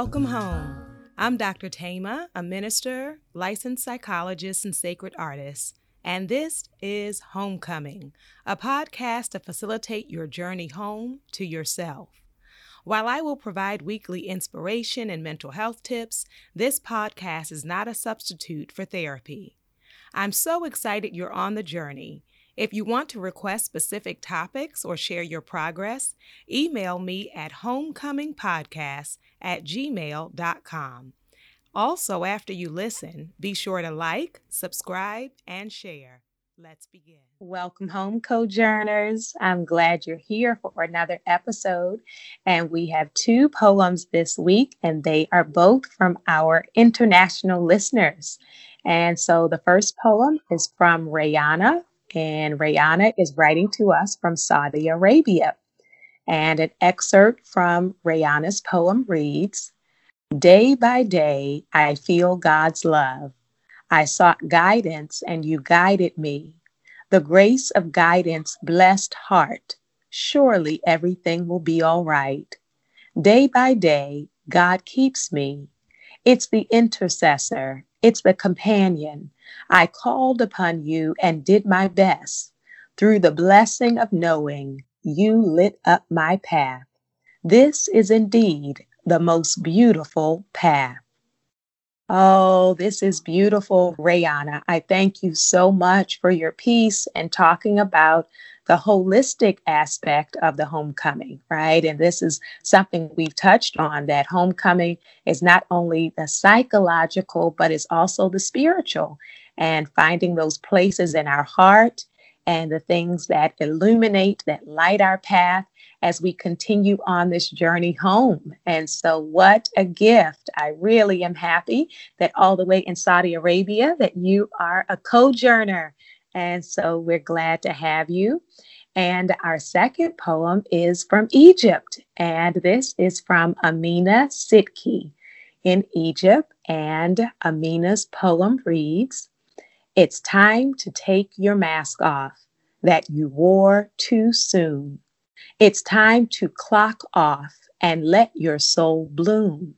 Welcome home. I'm Dr. Thema, a minister, licensed psychologist, and sacred artist, and this is Homecoming, a podcast to facilitate your journey home to yourself. While I will provide weekly inspiration and mental health tips, this podcast is not a substitute for therapy. I'm so excited you're on the journey. If you want to request specific topics or share your progress, email me at homecomingpodcast at gmail.com. Also, after you listen, be sure to like, subscribe, and share. Let's begin. Welcome home, Cojourners. I'm glad you're here for another episode. And we have two poems this week, and they are both from our international listeners. And so the first poem is from Rayana, and Rayana is writing to us from Saudi Arabia. And an excerpt from Rayana's poem reads Day by day, I feel God's love. I sought guidance and you guided me. The grace of guidance, blessed heart. Surely everything will be all right. Day by day, God keeps me. It's the intercessor, it's the companion. I called upon you and did my best. Through the blessing of knowing, you lit up my path. This is indeed the most beautiful path. Oh, this is beautiful, Rayana. I thank you so much for your piece and talking about the holistic aspect of the homecoming, right? And this is something we've touched on that homecoming is not only the psychological, but it's also the spiritual and finding those places in our heart and the things that illuminate, that light our path as we continue on this journey home. And so, what a gift! I really am happy that all the way in Saudi Arabia that you are a co-journer. And so, we're glad to have you. And our second poem is from Egypt, and this is from Amina Sidki in Egypt. And Amina's poem reads It's time to take your mask off that you wore too soon. It's time to clock off and let your soul bloom.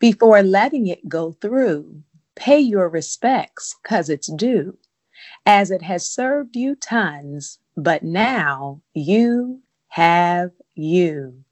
Before letting it go through, pay your respects because it's due, as it has served you tons, but now you have you.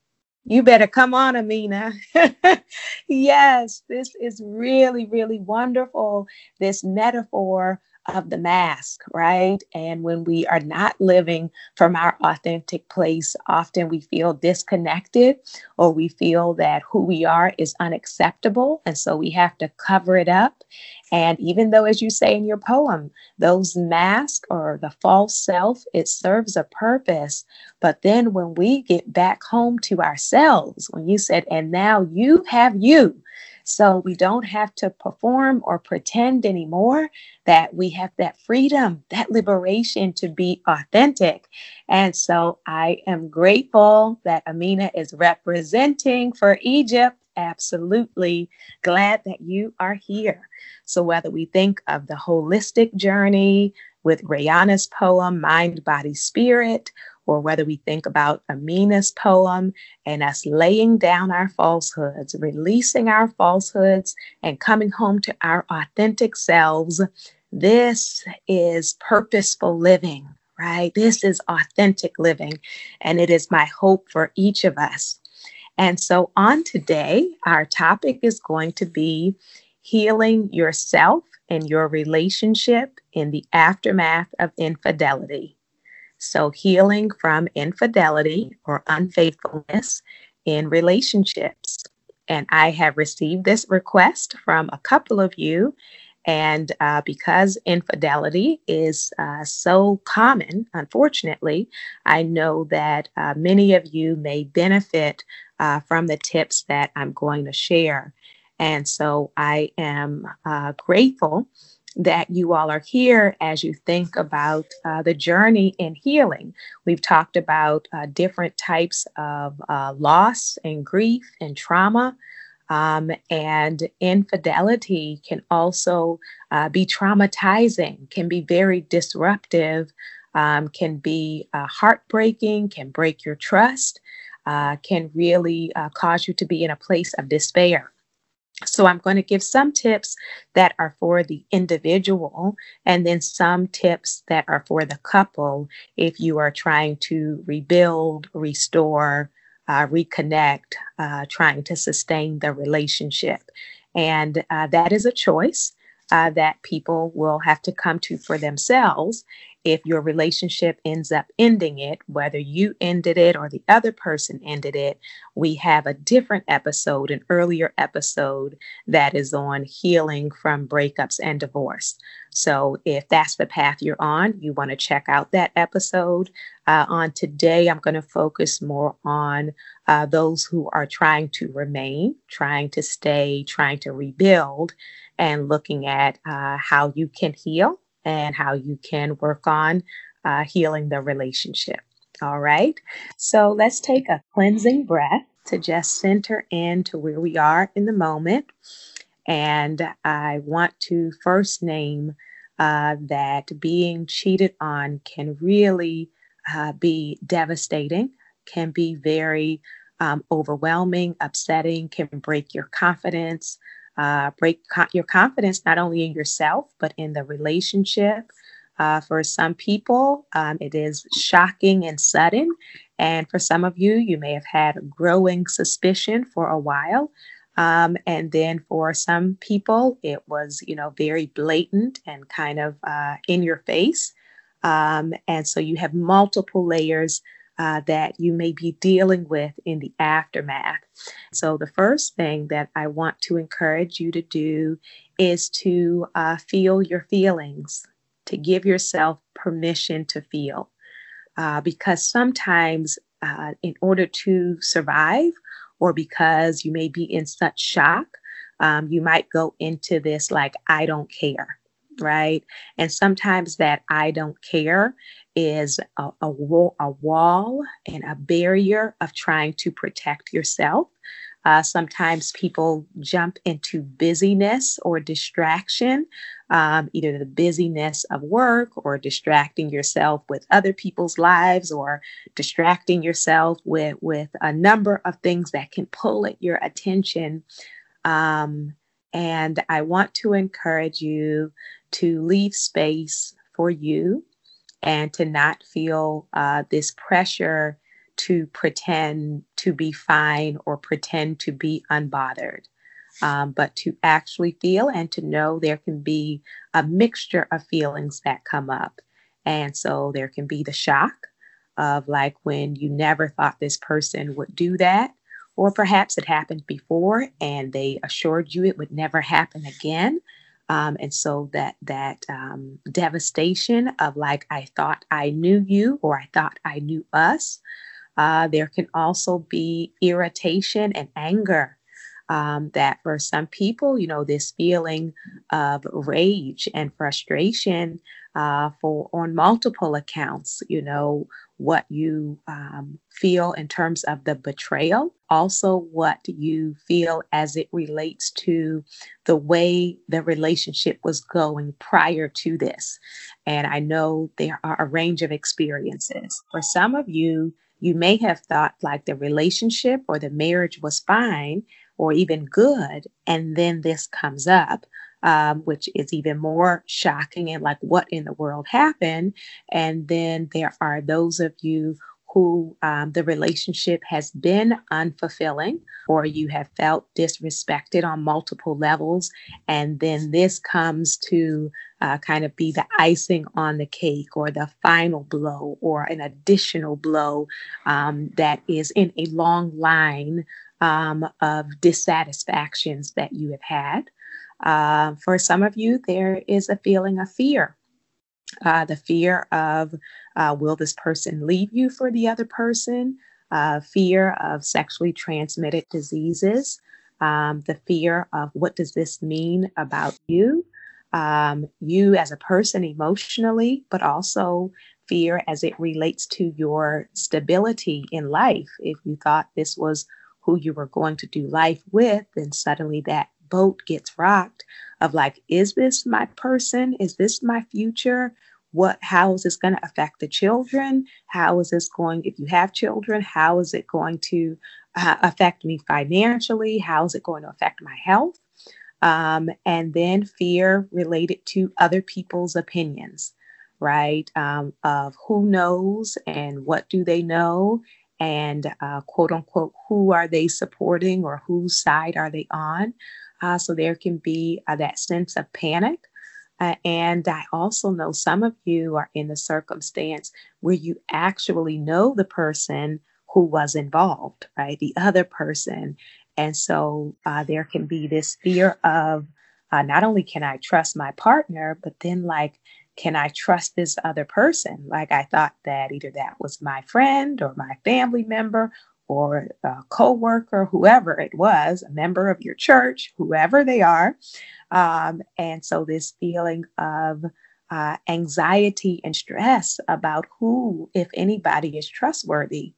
You better come on, Amina. yes, this is really, really wonderful. This metaphor of the mask, right? And when we are not living from our authentic place, often we feel disconnected or we feel that who we are is unacceptable. And so we have to cover it up. And even though, as you say in your poem, those masks or the false self, it serves a purpose. But then when we get back home to ourselves, when you said, and now you have you, so we don't have to perform or pretend anymore that we have that freedom, that liberation to be authentic. And so I am grateful that Amina is representing for Egypt. Absolutely glad that you are here. So, whether we think of the holistic journey with Rayana's poem, Mind, Body, Spirit, or whether we think about Amina's poem and us laying down our falsehoods, releasing our falsehoods, and coming home to our authentic selves, this is purposeful living, right? This is authentic living. And it is my hope for each of us. And so, on today, our topic is going to be healing yourself and your relationship in the aftermath of infidelity. So, healing from infidelity or unfaithfulness in relationships. And I have received this request from a couple of you. And uh, because infidelity is uh, so common, unfortunately, I know that uh, many of you may benefit uh, from the tips that I'm going to share. And so I am uh, grateful that you all are here as you think about uh, the journey in healing. We've talked about uh, different types of uh, loss and grief and trauma. Um, and infidelity can also uh, be traumatizing, can be very disruptive, um, can be uh, heartbreaking, can break your trust. uh, can really cause you to be in a place of despair. So, I'm going to give some tips that are for the individual and then some tips that are for the couple if you are trying to rebuild, restore, uh, reconnect, uh, trying to sustain the relationship. And uh, that is a choice uh, that people will have to come to for themselves if your relationship ends up ending it, whether you ended it or the other person ended it, we have a different episode, an earlier episode that is on healing from breakups and divorce. So if that's the path you're on, you want to check out that episode. Uh, on today, I'm going to focus more on uh, those who are trying to remain, trying to stay, trying to rebuild, and looking at uh, how you can heal and how you can work on uh, healing the relationship. All right. So let's take a cleansing breath to just center in to where we are in the moment. And I want to first name uh, that being cheated on can really uh, be devastating, can be very um, overwhelming, upsetting, can break your confidence, uh, break co- your confidence not only in yourself, but in the relationship. Uh, for some people, um, it is shocking and sudden. And for some of you, you may have had growing suspicion for a while. Um, and then for some people, it was, you know, very blatant and kind of uh, in your face. Um, and so you have multiple layers uh, that you may be dealing with in the aftermath. So, the first thing that I want to encourage you to do is to uh, feel your feelings, to give yourself permission to feel. Uh, because sometimes, uh, in order to survive, or because you may be in such shock, um, you might go into this like, I don't care right? And sometimes that I don't care is a, a, wall, a wall and a barrier of trying to protect yourself. Uh, sometimes people jump into busyness or distraction, um, either the busyness of work or distracting yourself with other people's lives or distracting yourself with, with a number of things that can pull at your attention. Um, and I want to encourage you to leave space for you and to not feel uh, this pressure to pretend to be fine or pretend to be unbothered, um, but to actually feel and to know there can be a mixture of feelings that come up. And so there can be the shock of like when you never thought this person would do that, or perhaps it happened before and they assured you it would never happen again. Um, and so that that um, devastation of like I thought I knew you or I thought I knew us. Uh, there can also be irritation and anger. Um, that for some people, you know, this feeling of rage and frustration uh, for on multiple accounts, you know, what you um, feel in terms of the betrayal, also what you feel as it relates to the way the relationship was going prior to this. And I know there are a range of experiences. For some of you, you may have thought like the relationship or the marriage was fine or even good, and then this comes up um, which is even more shocking and like what in the world happened. And then there are those of you who um, the relationship has been unfulfilling or you have felt disrespected on multiple levels. And then this comes to uh, kind of be the icing on the cake or the final blow or an additional blow um, that is in a long line um, of dissatisfactions that you have had. Uh, for some of you, there is a feeling of fear. Uh, the fear of uh, will this person leave you for the other person? Uh, fear of sexually transmitted diseases. Um, the fear of what does this mean about you? Um, you as a person emotionally, but also fear as it relates to your stability in life. If you thought this was who you were going to do life with, then suddenly that boat gets rocked of like, is this my person? Is this my future? what how is this going to affect the children? How is this going if you have children how is it going to uh, affect me financially? How is it going to affect my health? Um, and then fear related to other people's opinions right? Um, of who knows and what do they know? And uh, quote unquote who are they supporting or whose side are they on uh, so there can be uh, that sense of panic uh, and I also know some of you are in the circumstance where you actually know the person who was involved, right? The other person. And so uh, there can be this fear of uh, not only can I trust my partner, but then like, can I trust this other person? Like I thought that either that was my friend or my family member or a coworker, whoever it was, a member of your church, whoever they are. Um, and so this feeling of uh, anxiety and stress about who, if anybody, is trustworthy.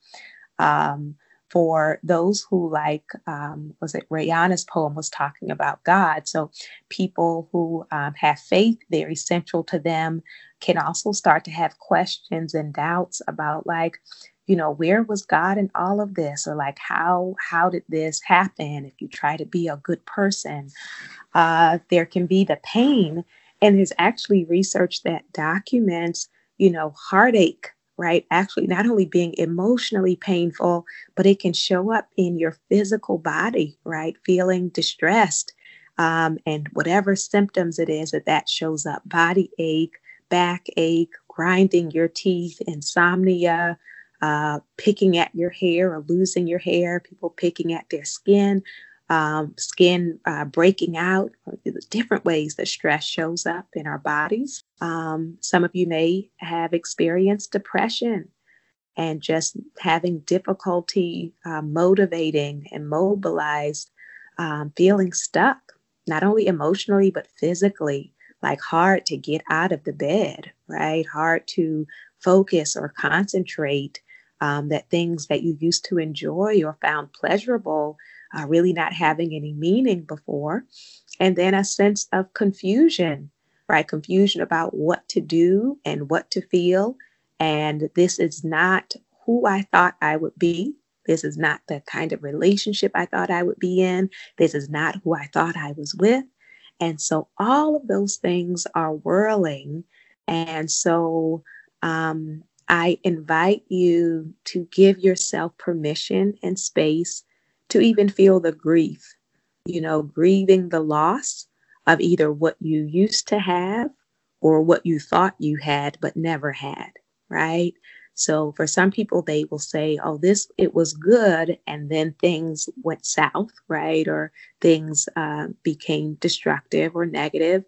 Um, for those who like um, was it Rayana's poem was talking about God. So people who um, have faith they're essential to them can also start to have questions and doubts about like you know where was god in all of this? Or like how how did this happen? If you try to be a good person uh, there can be the pain. And there's actually research that documents you know heartache right? Actually not only being emotionally painful but it can show up in your physical body right? Feeling distressed um, and whatever symptoms it is that that shows up. Body ache back ache grinding your teeth insomnia uh, picking at your hair or losing your hair, people picking at their skin, um, skin uh, breaking out, different ways that stress shows up in our bodies. Um, some of you may have experienced depression and just having difficulty uh, motivating and mobilized, um, feeling stuck, not only emotionally, but physically, like hard to get out of the bed, right? Hard to focus or concentrate um, that things that you used to enjoy or found pleasurable are really not having any meaning before. And then a sense of confusion, right? Confusion about what to do and what to feel. And this is not who I thought I would be. This is not the kind of relationship I thought I would be in. This is not who I thought I was with. And so all of those things are whirling. And so um, I invite you to give yourself permission and space to even feel the grief, you know, grieving the loss of either what you used to have or what you thought you had but never had, right? So for some people, they will say, oh, this, it was good. And then things went south, right? Or things uh, became destructive or negative.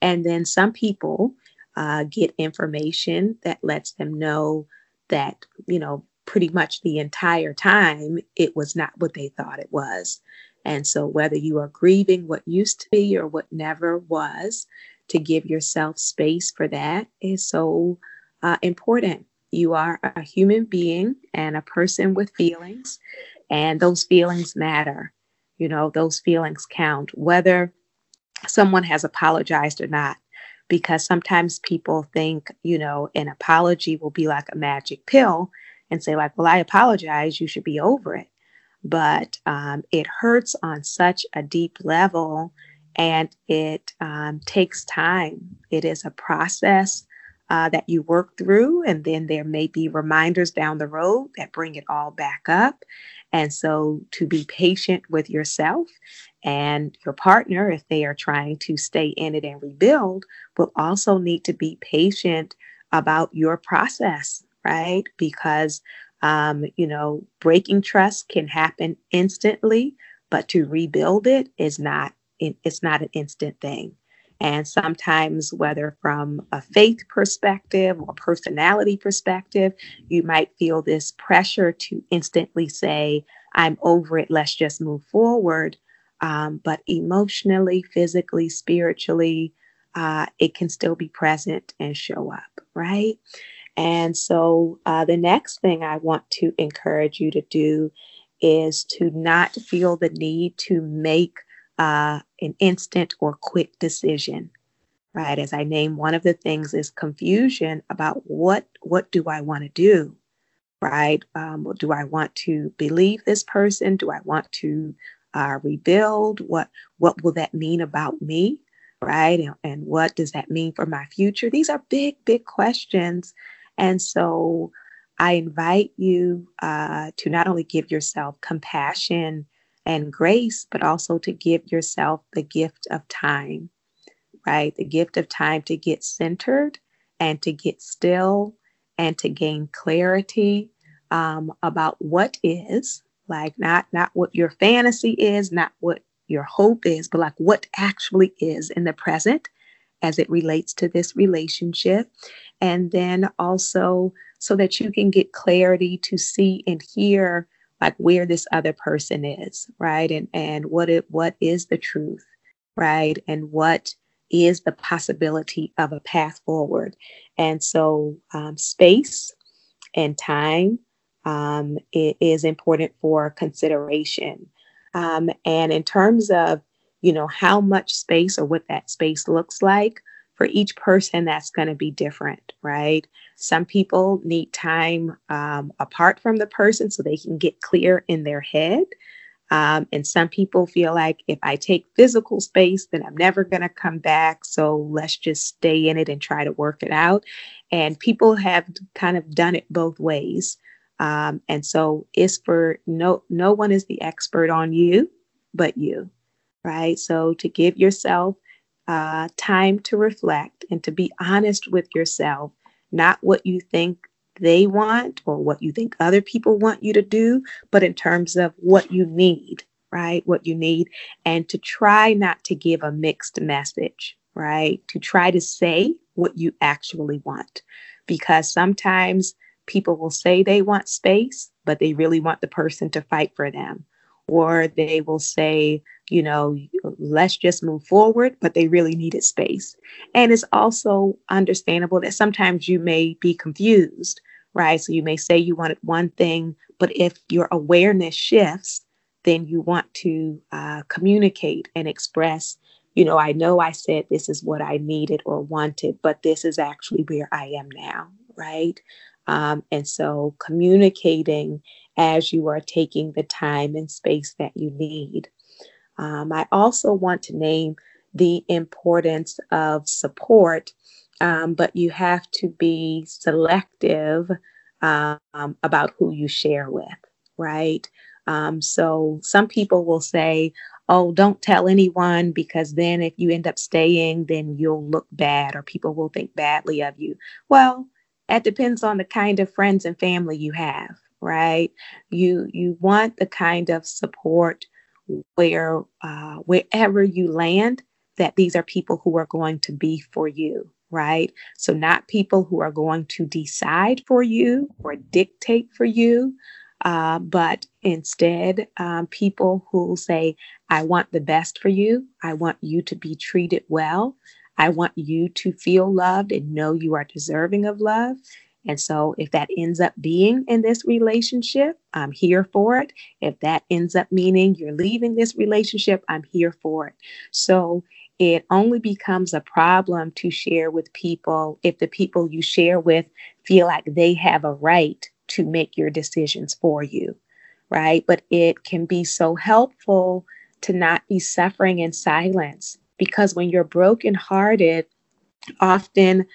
And then some people uh, get information that lets them know that, you know, pretty much the entire time it was not what they thought it was. And so, whether you are grieving what used to be or what never was, to give yourself space for that is so uh, important. You are a human being and a person with feelings, and those feelings matter. You know, those feelings count, whether someone has apologized or not because sometimes people think, you know, an apology will be like a magic pill and say, like, well, I apologize, you should be over it. But um, it hurts on such a deep level and it um, takes time. It is a process uh, that you work through, and then there may be reminders down the road that bring it all back up. And so to be patient with yourself and your partner, if they are trying to stay in it and rebuild, will also need to be patient about your process, right? Because, um, you know, breaking trust can happen instantly, but to rebuild it is not, it's not an instant thing. And sometimes, whether from a faith perspective or personality perspective, you might feel this pressure to instantly say, I'm over it, let's just move forward. Um, but emotionally, physically, spiritually, uh, it can still be present and show up, right? And so, uh, the next thing I want to encourage you to do is to not feel the need to make uh, an instant or quick decision, right? As I name one of the things is confusion about what what do I want to do, right? Um, do I want to believe this person? Do I want to uh, rebuild? What what will that mean about me, right? And, and what does that mean for my future? These are big big questions, and so I invite you uh, to not only give yourself compassion and grace, but also to give yourself the gift of time, right? The gift of time to get centered and to get still and to gain clarity um, about what is, like not not what your fantasy is, not what your hope is, but like what actually is in the present as it relates to this relationship. And then also so that you can get clarity to see and hear like where this other person is, right? And and what it what is the truth, right? And what is the possibility of a path forward. And so um, space and time um, is important for consideration. Um, and in terms of, you know, how much space or what that space looks like, for each person, that's going to be different, right? Some people need time um, apart from the person so they can get clear in their head. Um, and some people feel like if I take physical space, then I'm never going to come back. So let's just stay in it and try to work it out. And people have kind of done it both ways. Um, and so it's for no no one is the expert on you but you, right? So to give yourself uh, time to reflect and to be honest with yourself, not what you think they want or what you think other people want you to do, but in terms of what you need, right? What you need, and to try not to give a mixed message, right? To try to say what you actually want. Because sometimes people will say they want space, but they really want the person to fight for them. Or they will say, you know, let's just move forward, but they really needed space. And it's also understandable that sometimes you may be confused, right? So you may say you wanted one thing, but if your awareness shifts, then you want to uh, communicate and express, you know, I know I said this is what I needed or wanted, but this is actually where I am now, right? Um, and so communicating as you are taking the time and space that you need. Um, I also want to name the importance of support, um, but you have to be selective um, about who you share with, right? Um, so some people will say, oh, don't tell anyone because then if you end up staying, then you'll look bad or people will think badly of you. Well, that depends on the kind of friends and family you have, right? You you want the kind of support where uh, wherever you land, that these are people who are going to be for you, right? So, not people who are going to decide for you or dictate for you, uh, but instead, um, people who say, I want the best for you. I want you to be treated well. I want you to feel loved and know you are deserving of love. And so, if that ends up being in this relationship, I'm here for it. If that ends up meaning you're leaving this relationship, I'm here for it. So, it only becomes a problem to share with people if the people you share with feel like they have a right to make your decisions for you, right? But it can be so helpful to not be suffering in silence because when you're brokenhearted, often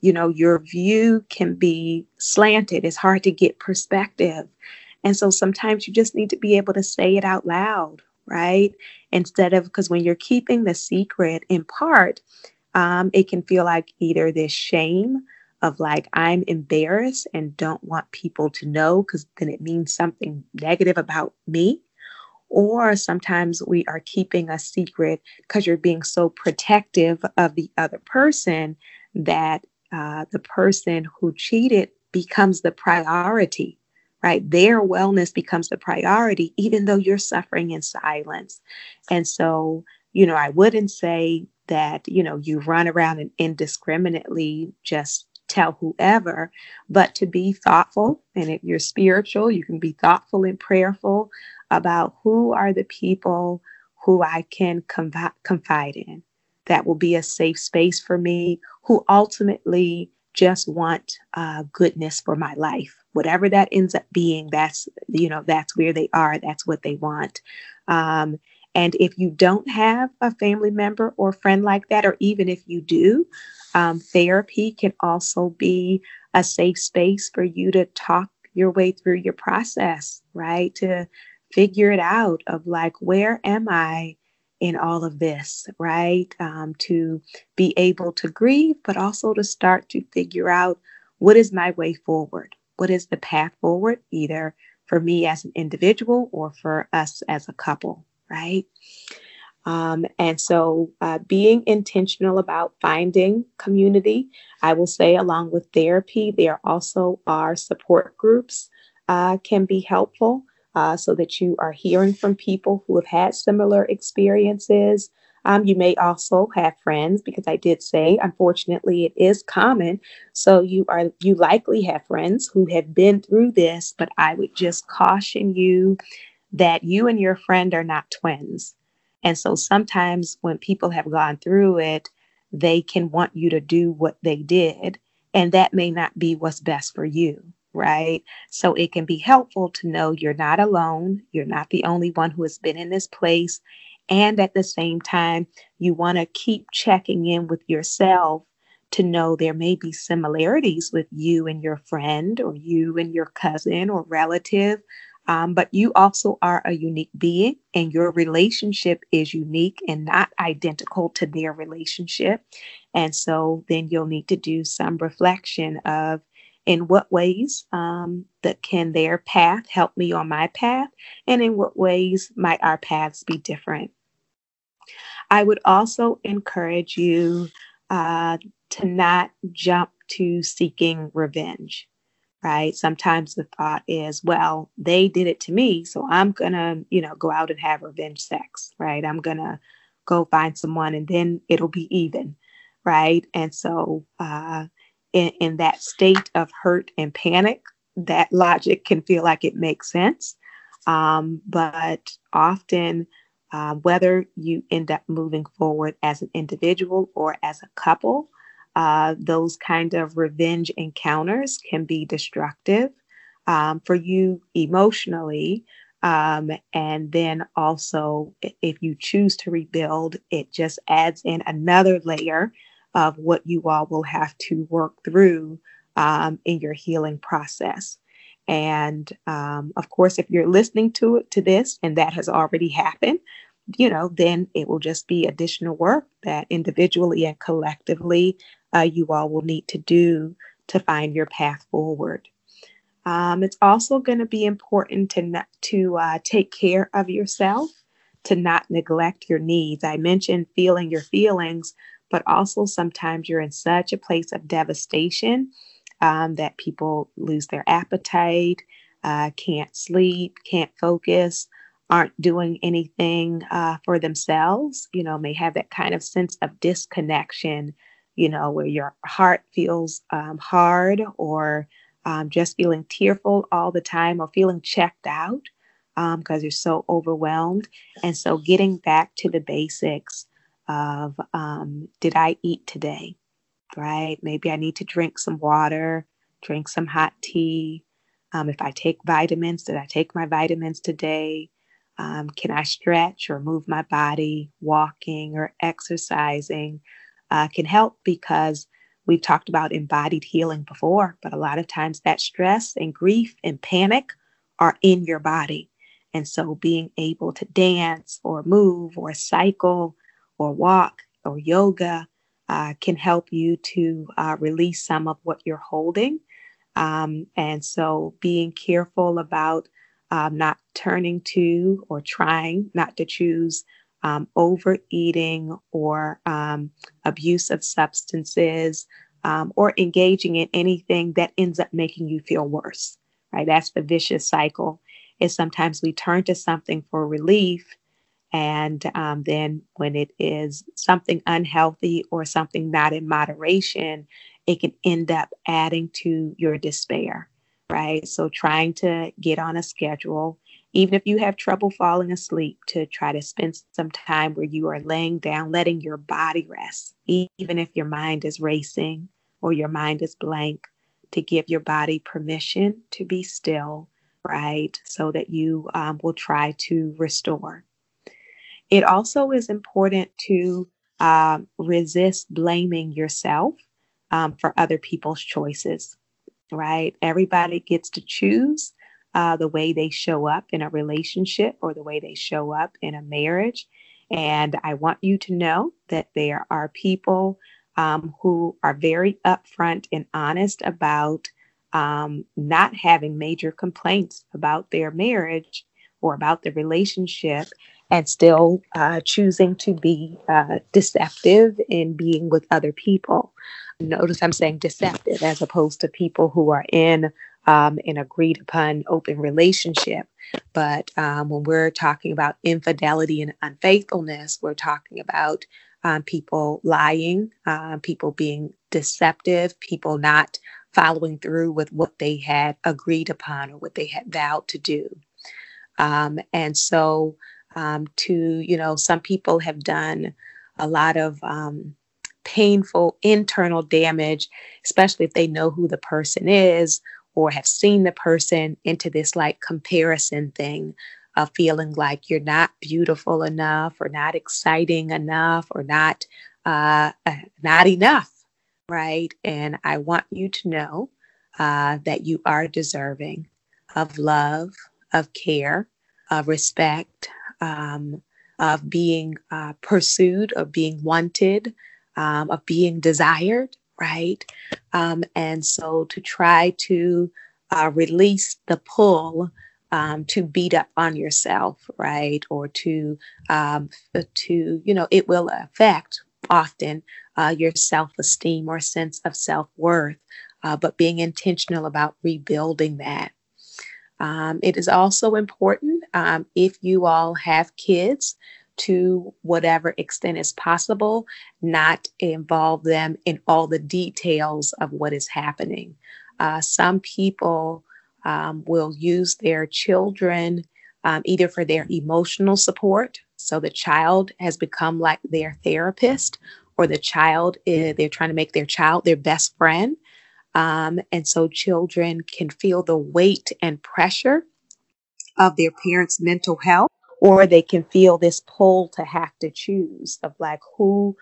you know your view can be slanted. It's hard to get perspective. And so sometimes you just need to be able to say it out loud right? Instead of because when you're keeping the secret in part um, it can feel like either this shame of like i'm embarrassed and don't want people to know because then it means something negative about me. Or sometimes we are keeping a secret because you're being so protective of the other person that uh, the person who cheated becomes the priority, right? Their wellness becomes the priority, even though you're suffering in silence. And so, you know, I wouldn't say that, you know, you run around and indiscriminately just tell whoever, but to be thoughtful. And if you're spiritual, you can be thoughtful and prayerful about who are the people who I can confide in that will be a safe space for me, who ultimately just want uh, goodness for my life. Whatever that ends up being, that's you know that's where they are. That's what they want. Um, and if you don't have a family member or friend like that, or even if you do, um, therapy can also be a safe space for you to talk your way through your process, right? To figure it out of like, where am I in all of this, right? Um, to be able to grieve, but also to start to figure out what is my way forward? What is the path forward, either for me as an individual or for us as a couple, right? Um, and so, uh, being intentional about finding community, I will say, along with therapy, there also are support groups uh, can be helpful uh, so that you are hearing from people who have had similar experiences. Um, you may also have friends because I did say, unfortunately, it is common. So you are you likely have friends who have been through this, but I would just caution you that you and your friend are not twins. And so sometimes when people have gone through it, they can want you to do what they did, and that may not be what's best for you right? So it can be helpful to know you're not alone. You're not the only one who has been in this place. And at the same time, you want to keep checking in with yourself to know there may be similarities with you and your friend, or you and your cousin or relative. Um, but you also are a unique being, and your relationship is unique and not identical to their relationship. And so then you'll need to do some reflection of in what ways um, that can their path help me on my path and in what ways might our paths be different. I would also encourage you uh, to not jump to seeking revenge right? Sometimes the thought is well they did it to me so i'm gonna you know go out and have revenge sex right? I'm gonna go find someone and then it'll be even right? And so uh, in, in that state of hurt and panic, that logic can feel like it makes sense. Um, but often, uh, whether you end up moving forward as an individual or as a couple, uh, those kind of revenge encounters can be destructive um, for you emotionally. Um, and then also, if you choose to rebuild, it just adds in another layer of what you all will have to work through um, in your healing process. And um, of course, if you're listening to to this and that has already happened, you know, then it will just be additional work that individually and collectively uh, you all will need to do to find your path forward. Um, it's also going to be important to not, to uh, take care of yourself, to not neglect your needs. I mentioned feeling your feelings, but also sometimes you're in such a place of devastation um, that people lose their appetite, uh, can't sleep, can't focus, aren't doing anything uh, for themselves, you know, may have that kind of sense of disconnection, you know, where your heart feels um, hard or um, just feeling tearful all the time or feeling checked out because um, you're so overwhelmed. And so getting back to the basics of um, did I eat today? Right? Maybe I need to drink some water, drink some hot tea. Um, if I take vitamins, did I take my vitamins today? Um, can I stretch or move my body? Walking or exercising uh, can help because we've talked about embodied healing before, but a lot of times that stress and grief and panic are in your body. And so being able to dance or move or cycle or walk or yoga uh, can help you to uh, release some of what you're holding. Um, and so being careful about um, not turning to or trying not to choose um, overeating or um, abuse of substances um, or engaging in anything that ends up making you feel worse, right? That's the vicious cycle. Is sometimes we turn to something for relief and um, then when it is something unhealthy or something not in moderation, it can end up adding to your despair, right? So trying to get on a schedule even if you have trouble falling asleep, to try to spend some time where you are laying down, letting your body rest, even if your mind is racing or your mind is blank, to give your body permission to be still, right? So that you um, will try to restore. It also is important to uh, resist blaming yourself um, for other people's choices, right? Everybody gets to choose uh, the way they show up in a relationship or the way they show up in a marriage. And I want you to know that there are people um, who are very upfront and honest about um, not having major complaints about their marriage or about the relationship and still uh, choosing to be uh, deceptive in being with other people. Notice I'm saying deceptive as opposed to people who are in um, an agreed upon open relationship. But um, when we're talking about infidelity and unfaithfulness, we're talking about um, people lying, uh, people being deceptive, people not following through with what they had agreed upon or what they had vowed to do. Um, and so, um, to, you know, some people have done a lot of um, painful internal damage, especially if they know who the person is or have seen the person into this like comparison thing of feeling like you're not beautiful enough or not exciting enough or not uh, uh, not enough right? And i want you to know uh, that you are deserving of love of care of respect um, of being uh, pursued of being wanted um, of being desired right? Um, and so to try to uh, release the pull um, to beat up on yourself, right? Or to, um, to you know, it will affect often uh, your self esteem or sense of self worth, uh, but being intentional about rebuilding that. Um, it is also important um, if you all have kids to whatever extent is possible, not involve them in all the details of what is happening. Uh, some people um, will use their children um, either for their emotional support, so the child has become like their therapist, or the child is, they're trying to make their child their best friend. Um, and so children can feel the weight and pressure of their parents' mental health or they can feel this pull to have to choose of like who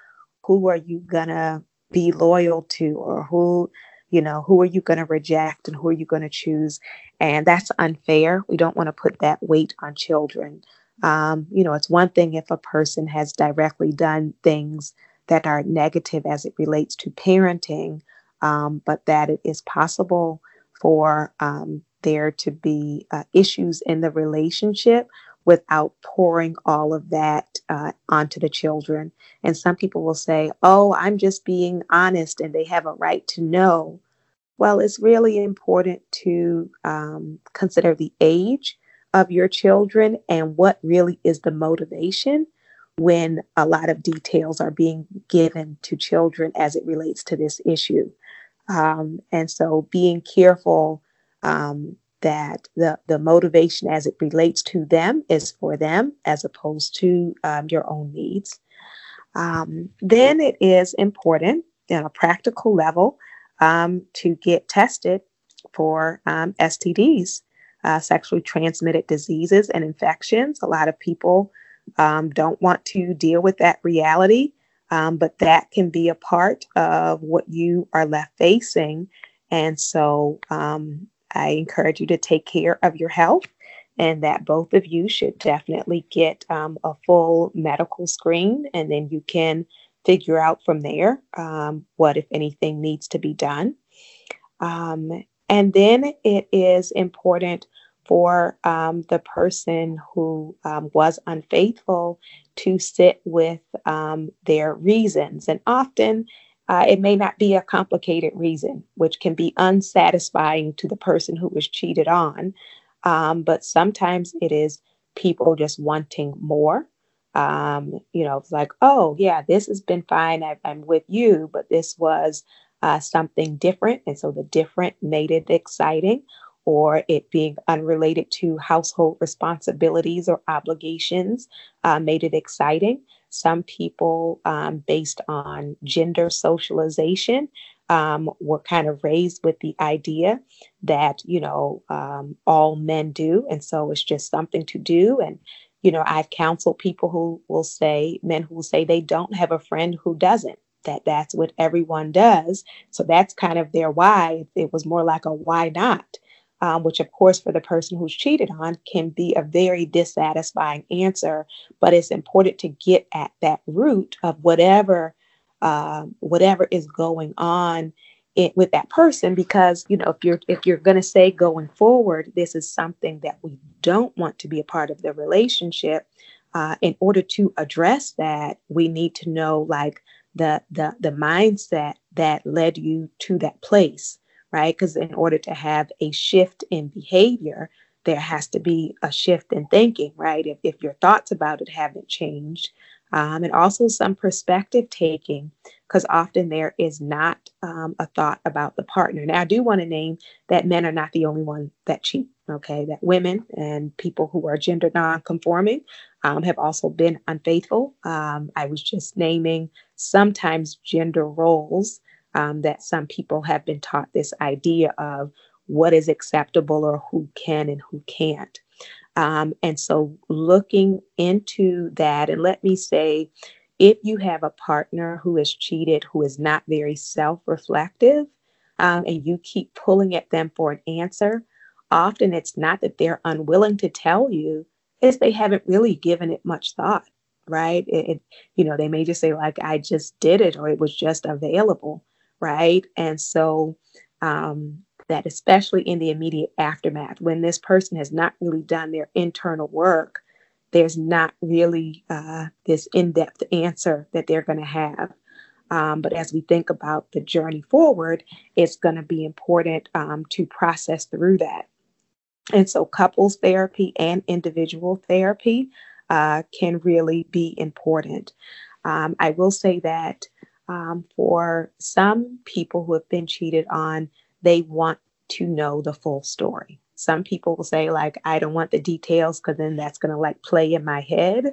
who are you gonna be loyal to or who you know who are you going to reject and who are you going to choose? And that's unfair. We don't want to put that weight on children. Um, you know it's one thing if a person has directly done things that are negative as it relates to parenting um, but that it is possible for um, there to be uh, issues in the relationship without pouring all of that uh, onto the children. And some people will say, oh, I'm just being honest and they have a right to know. Well, it's really important to um, consider the age of your children and what really is the motivation when a lot of details are being given to children as it relates to this issue. Um, and so being careful um, that the, the motivation as it relates to them is for them as opposed to um, your own needs. Um, then it is important on a practical level um, to get tested for um, STDs, uh, sexually transmitted diseases and infections. A lot of people um, don't want to deal with that reality, um, but that can be a part of what you are left facing. And so, um, I encourage you to take care of your health and that both of you should definitely get um, a full medical screen and then you can figure out from there um, what, if anything, needs to be done. Um, and then it is important for um, the person who um, was unfaithful to sit with um, their reasons. And often uh, it may not be a complicated reason, which can be unsatisfying to the person who was cheated on. Um, but sometimes it is people just wanting more. Um, you know, it's like, oh, yeah, this has been fine. I, am with you, but this was uh, something different. And so the different made it exciting. Or it being unrelated to household responsibilities or obligations uh, made it exciting. Some people, um, based on gender socialization, um, were kind of raised with the idea that, you know, um, all men do. And so it's just something to do. And, you know, I've counseled people who will say, men who will say they don't have a friend who doesn't, that that's what everyone does. So that's kind of their why. It was more like a why not. Um, which of course for the person who's cheated on can be a very dissatisfying answer but it's important to get at that root of whatever um, whatever is going on it, with that person because you know if you're if you're going to say going forward this is something that we don't want to be a part of the relationship uh, in order to address that we need to know like the the the mindset that led you to that place right because in order to have a shift in behavior there has to be a shift in thinking right if, if your thoughts about it haven't changed um, and also some perspective taking, because often there is not um, a thought about the partner. Now, I do want to name that men are not the only one that cheat. Okay, that women and people who are gender non-conforming um, have also been unfaithful. Um, I was just naming sometimes gender roles um, that some people have been taught this idea of what is acceptable or who can and who can't. Um, and so looking into that, and let me say, if you have a partner who is cheated, who is not very self reflective, um, and you keep pulling at them for an answer, often it's not that they're unwilling to tell you, it's they haven't really given it much thought, right? It, it, you know, they may just say, like, I just did it, or it was just available, right? And so, um, that, especially in the immediate aftermath, when this person has not really done their internal work, there's not really uh, this in depth answer that they're going to have. Um, but as we think about the journey forward, it's going to be important um, to process through that. And so, couples therapy and individual therapy uh, can really be important. Um, I will say that um, for some people who have been cheated on, they want to know the full story. Some people will say, like, I don't want the details because then that's going to like play in my head.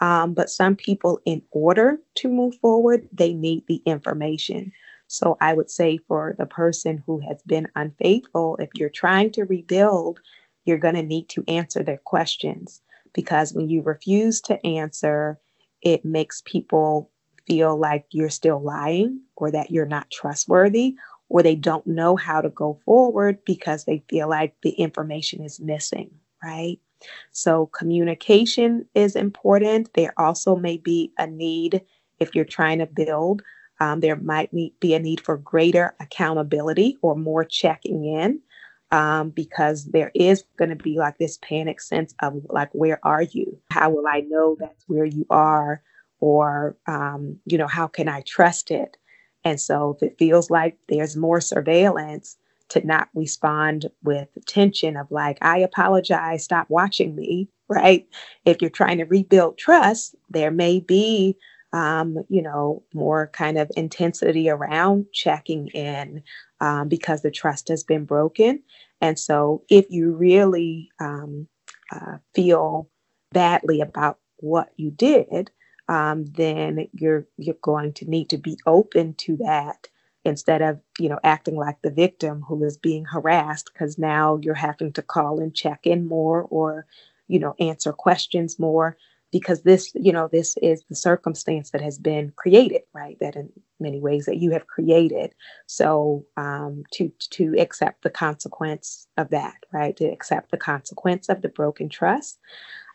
Um, but some people, in order to move forward, they need the information. So I would say for the person who has been unfaithful, if you're trying to rebuild, you're going to need to answer their questions because when you refuse to answer, it makes people feel like you're still lying or that you're not trustworthy or they don't know how to go forward because they feel like the information is missing, right? So, communication is important. There also may be a need if you're trying to build, um, there might be a need for greater accountability or more checking in. Um, because there is going to be like this panic sense of like, where are you? How will I know that's where you are? Or, um, you know, how can I trust it? And so if it feels like there's more surveillance, to not respond with tension of like, I apologize, stop watching me, right? If you're trying to rebuild trust, there may be, um, you know, more kind of intensity around checking in um, because the trust has been broken. And so if you really um, uh, feel badly about what you did, um, then you're you're going to need to be open to that instead of you know acting like the victim who is being harassed because now you're having to call and check in more or you know answer questions more because this you know this is the circumstance that has been created right? That in many ways that you have created. So um, to to accept the consequence of that right? To accept the consequence of the broken trust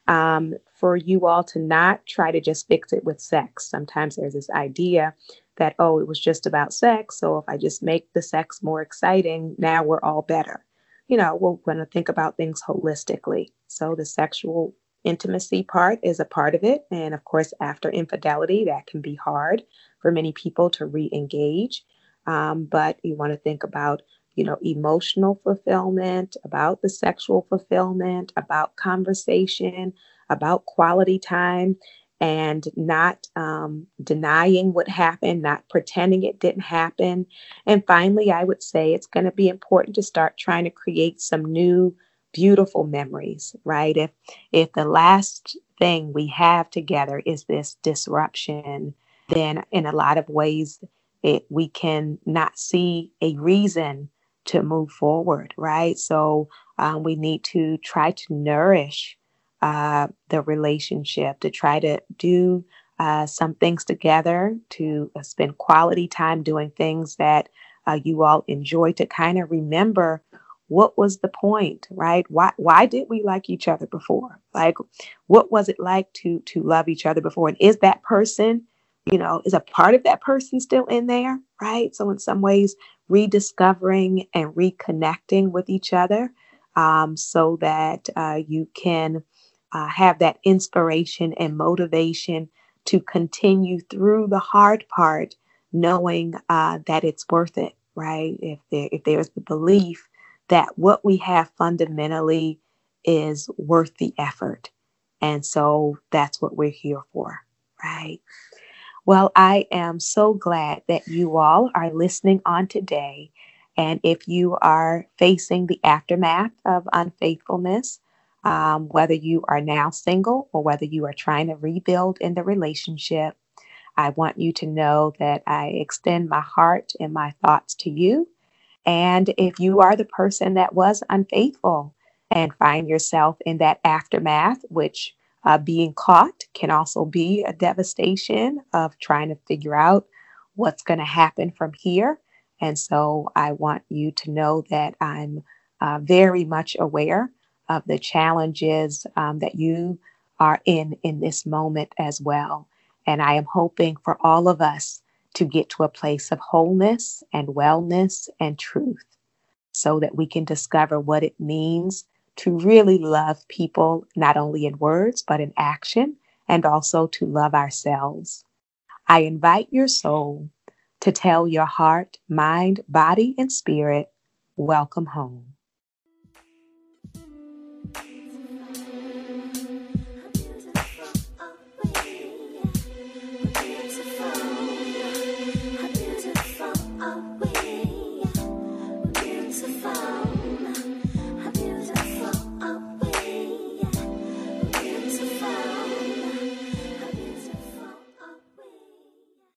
um, for you all to not try to just fix it with sex. Sometimes there's this idea that, oh, it was just about sex. So if I just make the sex more exciting, now we're all better. You know, we're going to think about things holistically. So the sexual intimacy part is a part of it. And of course, after infidelity, that can be hard for many people to re engage. Um, but you want to think about you know, emotional fulfillment, about the sexual fulfillment, about conversation, about quality time. and not um, denying what happened, not pretending it didn't happen. And finally, I would say it's going to be important to start trying to create some new beautiful memories, right? If if the last thing we have together is this disruption, then in a lot of ways it, we can not see a reason to move forward, right? So um, we need to try to nourish uh, the relationship, to try to do uh, some things together, to uh, spend quality time doing things that uh, you all enjoy, to kind of remember what was the point, right? Why why did we like each other before? Like, what was it like to to love each other before? And is that person, you know, is a part of that person still in there, right? So in some ways, rediscovering and reconnecting with each other, um, so that uh, you can uh, have that inspiration and motivation to continue through the hard part, knowing uh, that it's worth it, right? If there if there's the belief that what we have fundamentally is worth the effort, and so that's what we're here for, right? Well, I am so glad that you all are listening on today. And if you are facing the aftermath of unfaithfulness, um, whether you are now single or whether you are trying to rebuild in the relationship, I want you to know that I extend my heart and my thoughts to you. And if you are the person that was unfaithful and find yourself in that aftermath, which uh, being caught can also be a devastation of trying to figure out what's going to happen from here. And so I want you to know that I'm uh, very much aware of the challenges um, that you are in in this moment as well. And I am hoping for all of us to get to a place of wholeness and wellness and truth so that we can discover what it means to really love people, not only in words, but in action, and also to love ourselves. I invite your soul to tell your heart, mind, body, and spirit, welcome home.